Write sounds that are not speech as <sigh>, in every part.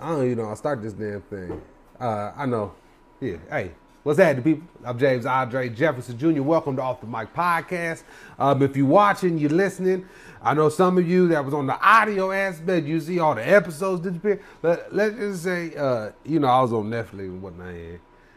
I don't even know. I start this damn thing. Uh, I know. Yeah. Hey, what's happening, people? I'm James Andre Jefferson Jr. Welcome to Off the Mic Podcast. Um, if you're watching, you're listening. I know some of you that was on the audio aspect. You see all the episodes disappear. Let, let's just say, uh, you know, I was on Netflix and whatnot.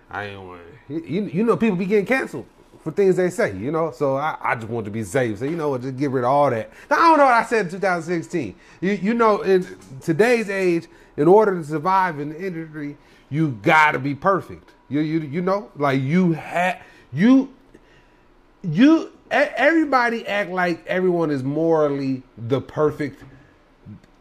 I ain't want. You, you know, people be getting canceled for things they say, you know. So I, I just want to be safe. So you know just get rid of all that. Now, I don't know what I said in 2016. You, you know, in today's age, in order to survive in the industry, you gotta be perfect. You you you know, like you had you you everybody act like everyone is morally the perfect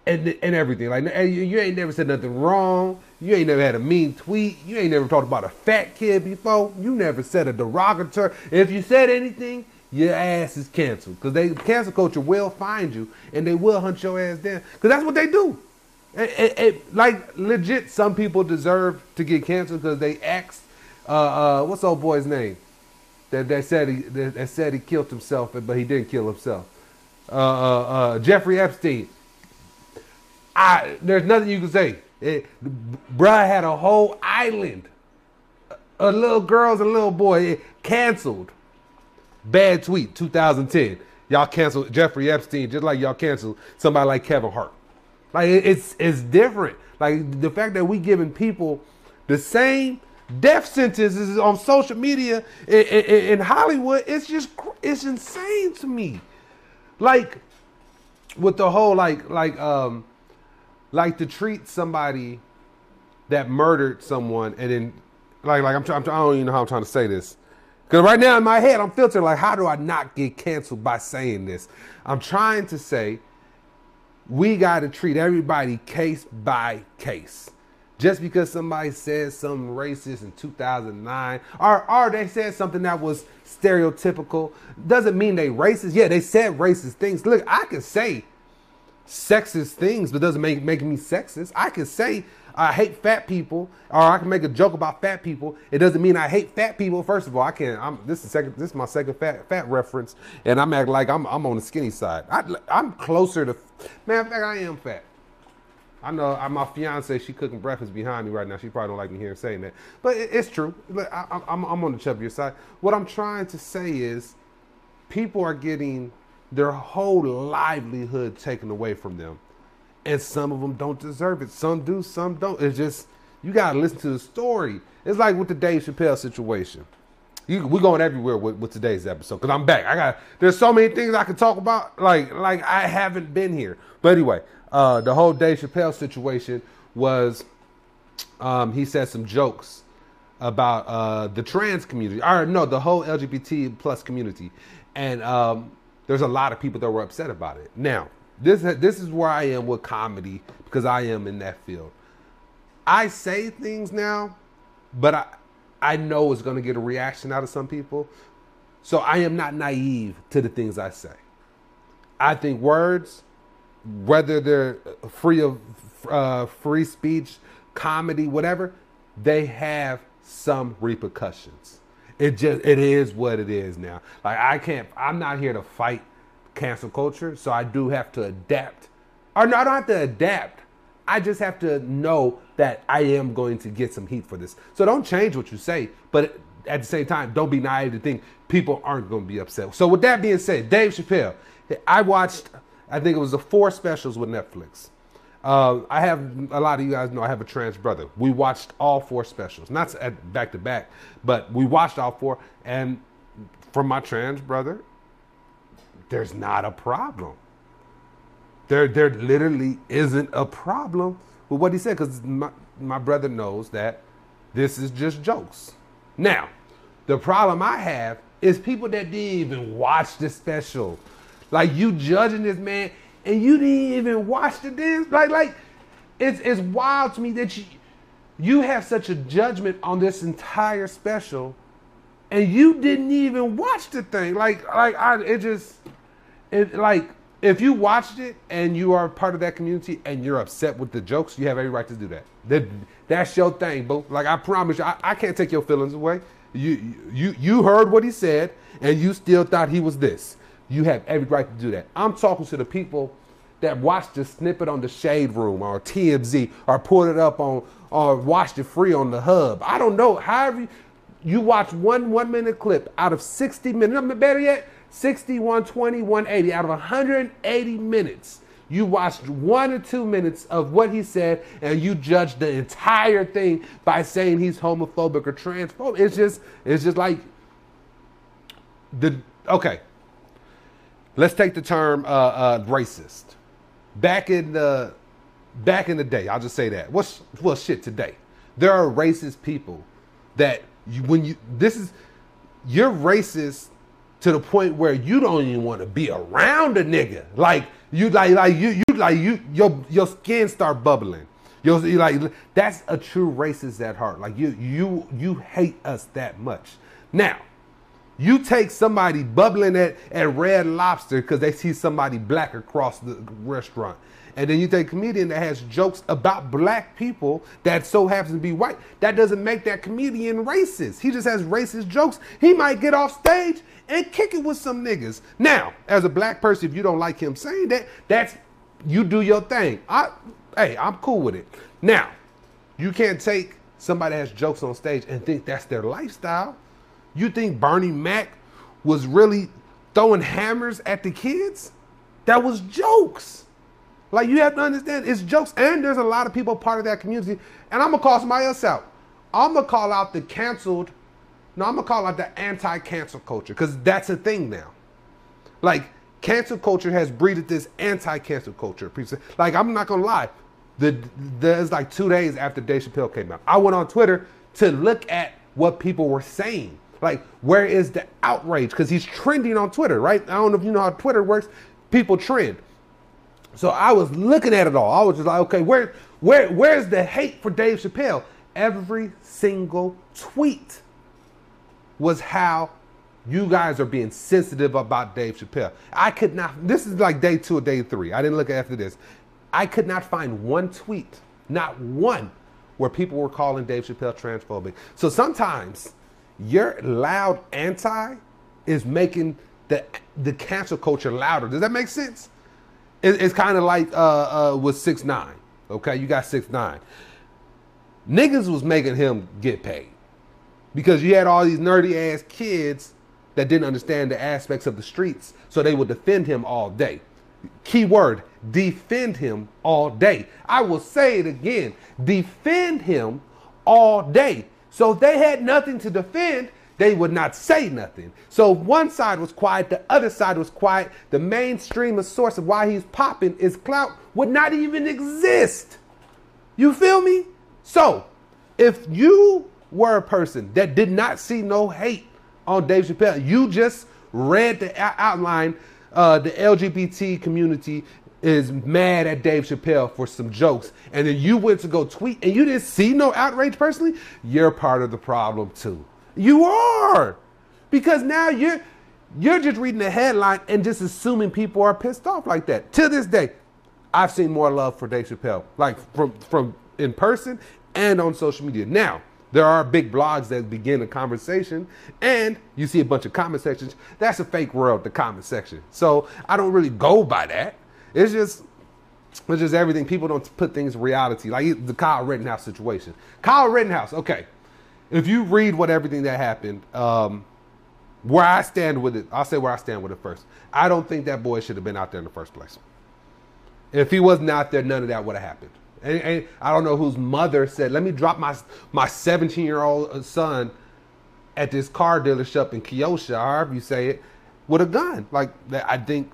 and and everything. Like you ain't never said nothing wrong. You ain't never had a mean tweet. You ain't never talked about a fat kid before. You never said a derogatory. If you said anything, your ass is canceled. Because they cancel culture will find you and they will hunt your ass down. Because that's what they do. It, it, it, like legit, some people deserve to get canceled because they asked, uh, uh, what's old boy's name? That, that said he that, that said he killed himself, but he didn't kill himself. Uh, uh, uh Jeffrey Epstein. I there's nothing you can say. It, bruh had a whole island of little girls and little boy it canceled. Bad tweet, 2010. Y'all canceled Jeffrey Epstein just like y'all canceled somebody like Kevin Hart. Like it's it's different. Like the fact that we giving people the same death sentences on social media in, in, in Hollywood, it's just it's insane to me. Like with the whole like like um like to treat somebody that murdered someone and then like like I'm, trying, I don't even know how I'm trying to say this because right now in my head I'm filtering like how do I not get canceled by saying this? I'm trying to say we got to treat everybody case by case. Just because somebody says something racist in 2009, or, or they said something that was stereotypical, doesn't mean they racist. Yeah, they said racist things. Look, I can say sexist things, but doesn't make make me sexist. I can say I hate fat people, or I can make a joke about fat people. It doesn't mean I hate fat people. First of all, I can't. I'm this is second. This is my second fat fat reference, and I'm acting like I'm I'm on the skinny side. I, am closer to. Man, in fact, I am fat. I know I, my fiance, she cooking breakfast behind me right now. She probably don't like me hearing saying that, but it, it's true. I, I'm, I'm on the chubbier side. What I'm trying to say is, people are getting their whole livelihood taken away from them. And some of them don't deserve it. Some do, some don't. It's just, you got to listen to the story. It's like with the Dave Chappelle situation. You, we're going everywhere with, with today's episode because I'm back. I got there's so many things I can talk about. Like like I haven't been here. But anyway, uh, the whole Dave Chappelle situation was um, he said some jokes about uh, the trans community, or no, the whole LGBT plus community, and um, there's a lot of people that were upset about it. Now, this this is where I am with comedy because I am in that field. I say things now, but I I know it's going to get a reaction out of some people. So I am not naive to the things I say. I think words, whether they're free of uh, free speech, comedy, whatever, they have some repercussions. It just it is what it is now. Like I can't. I'm not here to fight cancel culture, so I do have to adapt. Or no, I don't have to adapt. I just have to know that I am going to get some heat for this. So don't change what you say, but at the same time, don't be naive to think people aren't going to be upset. So with that being said, Dave Chappelle, I watched. I think it was the four specials with Netflix. Uh, I have a lot of you guys know I have a trans brother. We watched all four specials, not at back to back, but we watched all four. And for my trans brother, there's not a problem. There, there literally isn't a problem with what he said because my, my brother knows that this is just jokes. Now, the problem I have is people that didn't even watch the special. Like you judging this man and you didn't even watch the dance. Like, like it's it's wild to me that you you have such a judgment on this entire special, and you didn't even watch the thing. Like, like I it just it like if you watched it and you are part of that community and you're upset with the jokes, you have every right to do that. that that's your thing, boo. Like I promise you, I, I can't take your feelings away. You you you heard what he said and you still thought he was this. You have every right to do that. I'm talking to the people that watched the snippet on the Shade Room or TMZ or pulled it up on or watched it free on the Hub. I don't know. However, you, you watch one one minute clip out of 60 minutes, better yet, 60, 120, 180 out of 180 minutes. You watched one or two minutes of what he said, and you judged the entire thing by saying he's homophobic or transphobic. It's just, it's just like the okay. Let's take the term uh, uh, racist. Back in the back in the day, I'll just say that. What's well shit today? There are racist people that you when you this is you're racist to the point where you don't even want to be around a nigga. Like you like like you you like you your your skin start bubbling. You're, you like that's a true racist at heart. Like you you you hate us that much. Now, you take somebody bubbling at, at Red Lobster because they see somebody black across the restaurant. And then you take a comedian that has jokes about black people that so happens to be white. That doesn't make that comedian racist. He just has racist jokes. He might get off stage and kick it with some niggas. Now, as a black person, if you don't like him saying that, that's you do your thing. I hey, I'm cool with it. Now, you can't take somebody that has jokes on stage and think that's their lifestyle. You think Bernie Mac was really throwing hammers at the kids? That was jokes. Like you have to understand, it's jokes, and there's a lot of people part of that community. And I'm gonna call somebody else out. I'm gonna call out the canceled. No, I'm gonna call out the anti-cancel culture because that's a thing now. Like cancel culture has breeded this anti-cancel culture. Like I'm not gonna lie, the there's like two days after Dave Chappelle came out, I went on Twitter to look at what people were saying. Like, where is the outrage? Because he's trending on Twitter, right? I don't know if you know how Twitter works. People trend. So I was looking at it all. I was just like, okay, where, where, where's the hate for Dave Chappelle? Every single tweet was how you guys are being sensitive about Dave Chappelle. I could not, this is like day two or day three. I didn't look after this. I could not find one tweet, not one, where people were calling Dave Chappelle transphobic. So sometimes your loud anti is making the the cancel culture louder. Does that make sense? It, it's kind of like uh, uh, with six nine. Okay, you got six nine. Niggas was making him get paid because you had all these nerdy ass kids that didn't understand the aspects of the streets, so they would defend him all day. Key word: defend him all day. I will say it again: defend him all day. So if they had nothing to defend, they would not say nothing. So one side was quiet, the other side was quiet. The mainstream source of why he's popping is clout would not even exist. You feel me? So if you were a person that did not see no hate on Dave Chappelle, you just read the outline, uh, the LGBT community is mad at Dave Chappelle for some jokes, and then you went to go tweet and you didn't see no outrage personally, you're part of the problem too. You are. Because now you're you're just reading the headline and just assuming people are pissed off like that. To this day, I've seen more love for Dave Chappelle, like from from in person and on social media. Now, there are big blogs that begin a conversation, and you see a bunch of comment sections. That's a fake world, the comment section. So I don't really go by that. It's just it's just everything. People don't put things in reality. Like the Kyle Rittenhouse situation. Kyle Rittenhouse, okay. If you read what everything that happened, um, where I stand with it, I'll say where I stand with it first. I don't think that boy should have been out there in the first place. If he wasn't out there, none of that would have happened. And, and, I don't know whose mother said, "Let me drop my my 17 year old son at this car dealership in Keosha, however you say it, with a gun." Like I think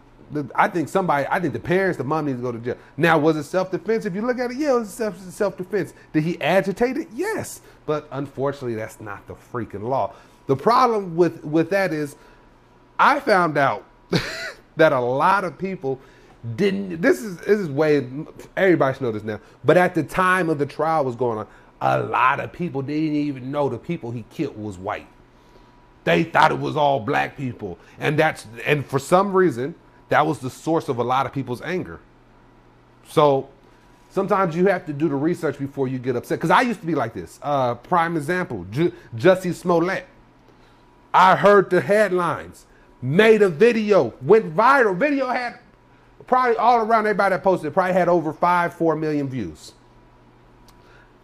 I think somebody, I think the parents, the mom needs to go to jail. Now, was it self defense? If you look at it, yeah, it was self defense. Did he agitate it? Yes. But unfortunately, that's not the freaking law. The problem with, with that is, I found out <laughs> that a lot of people didn't. This is this is way everybody should know this now. But at the time of the trial was going on, a lot of people didn't even know the people he killed was white. They thought it was all black people, and that's and for some reason that was the source of a lot of people's anger. So sometimes you have to do the research before you get upset. Because I used to be like this. Uh, prime example, J- Jussie Smollett. I heard the headlines, made a video, went viral. Video had probably all around everybody that posted probably had over five, four million views.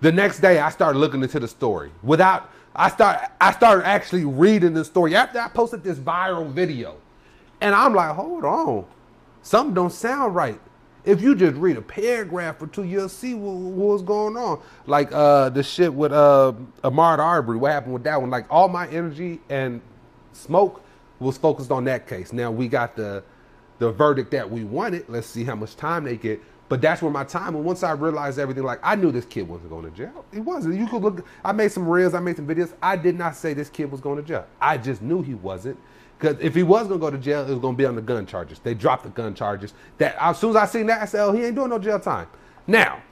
The next day, I started looking into the story without. I start. I started actually reading the story after I posted this viral video, and I'm like, hold on, something don't sound right. If you just read a paragraph or two, you'll see what, what's going on. Like uh, the shit with uh, Ahmaud Arbery. What happened with that one? Like all my energy and smoke was focused on that case. Now we got the the verdict that we wanted. Let's see how much time they get. But that's where my time. And once I realized everything, like I knew this kid wasn't going to jail. He wasn't. You could look. I made some reels. I made some videos. I did not say this kid was going to jail. I just knew he wasn't. Because if he was going to go to jail, it was going to be on the gun charges. They dropped the gun charges. That as soon as I seen that, I said, "Oh, he ain't doing no jail time." Now,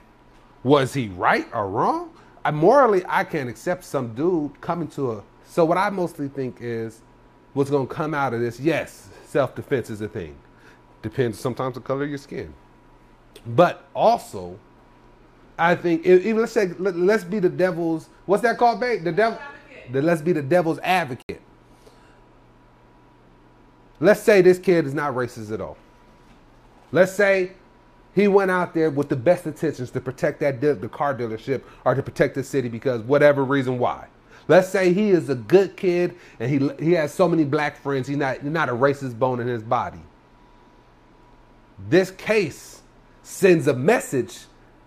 was he right or wrong? I, morally, I can't accept some dude coming to a. So what I mostly think is, what's going to come out of this? Yes, self defense is a thing. Depends sometimes the color of your skin. But also, I think even let's say let, us be the devil's what's that called, babe? The devil. The, let's be the devil's advocate. Let's say this kid is not racist at all. Let's say he went out there with the best intentions to protect that de- the car dealership or to protect the city because whatever reason why. Let's say he is a good kid and he he has so many black friends. He's not he's not a racist bone in his body. This case sends a message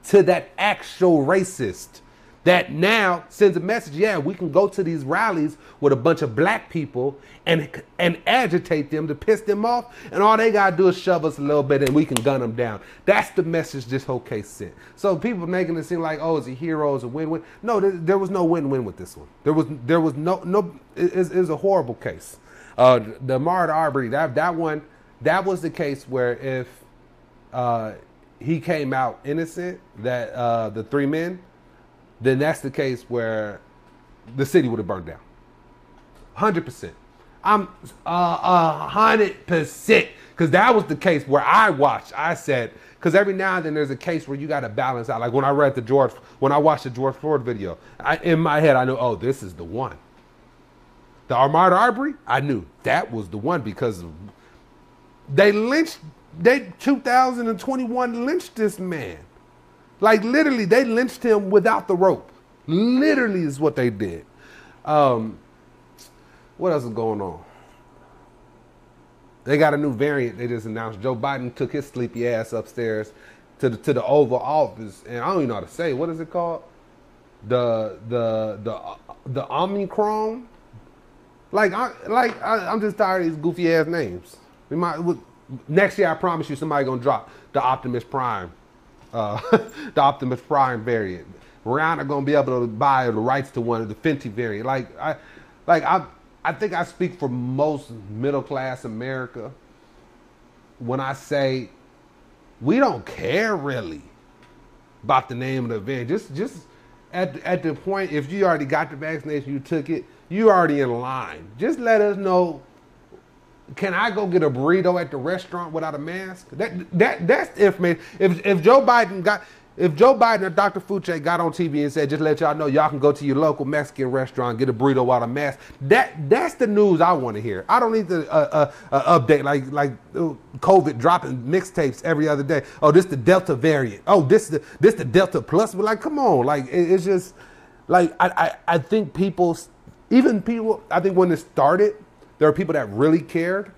to that actual racist that now sends a message yeah we can go to these rallies with a bunch of black people and and agitate them to piss them off and all they gotta do is shove us a little bit and we can gun them down. That's the message this whole case sent. So people making it seem like oh it's a hero it's a win-win. No there, there was no win-win with this one. There was there was no no it, it, was a horrible case. Uh the Ahmaud Arbery that that one that was the case where if uh he came out innocent that uh the three men then that's the case where the city would have burned down. 100%. I'm uh, 100% because that was the case where I watched. I said, because every now and then there's a case where you got to balance out. Like when I read the George, when I watched the George Floyd video, I, in my head, I knew, oh, this is the one. The Ahmaud Arbery, I knew that was the one because they lynched, they 2021 lynched this man. Like literally, they lynched him without the rope. Literally is what they did. Um, what else is going on? They got a new variant. They just announced. Joe Biden took his sleepy ass upstairs to the to the Oval Office, and I don't even know how to say. What is it called? The the the the Omicron. Like I like I, am just tired of these goofy ass names. We might next year. I promise you, somebody gonna drop the Optimus Prime uh, <laughs> the Optimus Prime variant. Rihanna gonna be able to buy the rights to one of the Fenty variant. Like I, like I, I think I speak for most middle class America when I say we don't care really about the name of the event. Just, just at at the point, if you already got the vaccination, you took it, you already in line. Just let us know can I go get a burrito at the restaurant without a mask? That that that's information. If if Joe Biden got if Joe Biden or Dr. Fauci got on TV and said, just let y'all know y'all can go to your local Mexican restaurant, get a burrito without a mask, that that's the news I want to hear. I don't need the uh, uh, uh, update like like uh, COVID dropping mixtapes every other day. Oh, this the Delta variant. Oh, this the this the Delta plus. But like, come on, like it, it's just like I, I I think people, even people, I think when it started there are people that really cared.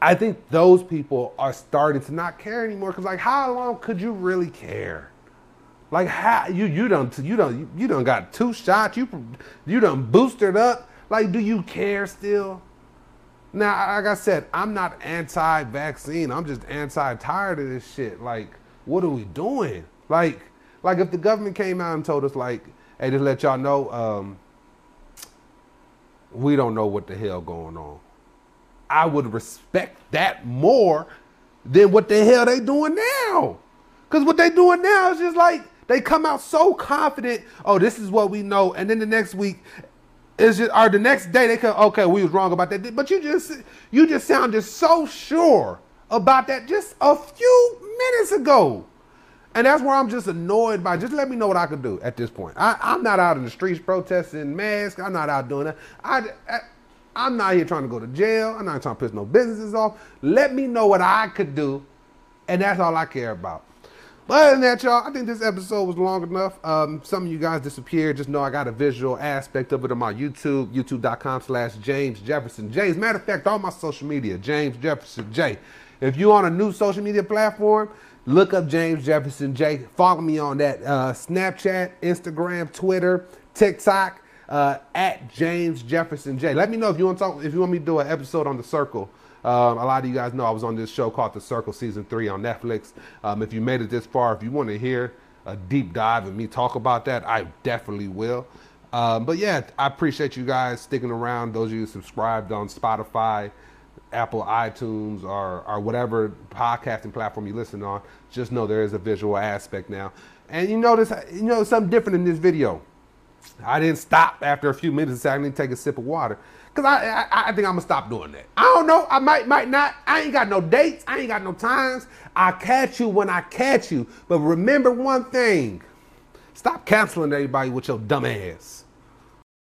I think those people are starting to not care anymore because, like, how long could you really care? Like, how you you don't you don't you don't got two shots. You you done boosted up. Like, do you care still? Now, like I said, I'm not anti-vaccine. I'm just anti-tired of this shit. Like, what are we doing? Like, like if the government came out and told us, like, hey, just let y'all know, um, we don't know what the hell going on. I would respect that more than what the hell they doing now. Cause what they doing now is just like they come out so confident. Oh, this is what we know, and then the next week is just or the next day they come. Okay, we was wrong about that. But you just you just sounded so sure about that just a few minutes ago. And that's where I'm just annoyed by. Just let me know what I can do at this point. I, am not out in the streets protesting masks. I'm not out doing that. I, I, am not here trying to go to jail. I'm not trying to piss no businesses off. Let me know what I could do And that's all I care about. But other than that, y'all, I think this episode was long enough. Um, some of you guys disappeared. Just know I got a visual aspect of it on my YouTube, youtube.com slash James Jefferson J. As a matter of fact, all my social media, James Jefferson J. If you're on a new social media platform, look up James Jefferson J. Follow me on that uh, Snapchat, Instagram, Twitter, TikTok, uh, at James Jefferson J. Let me know if you want to talk, if you want me to do an episode on the circle. Um, a lot of you guys know I was on this show called The Circle Season 3 on Netflix. Um, if you made it this far, if you want to hear a deep dive and me talk about that, I definitely will. Um, but yeah, I appreciate you guys sticking around. Those of you subscribed on Spotify, Apple iTunes, or, or whatever podcasting platform you listen on, just know there is a visual aspect now. And you notice, you know, something different in this video. I didn't stop after a few minutes and say I need to take a sip of water. Cause I, I, I think I'm gonna stop doing that. I don't know. I might might not. I ain't got no dates. I ain't got no times. I catch you when I catch you. But remember one thing: stop canceling everybody with your dumb ass.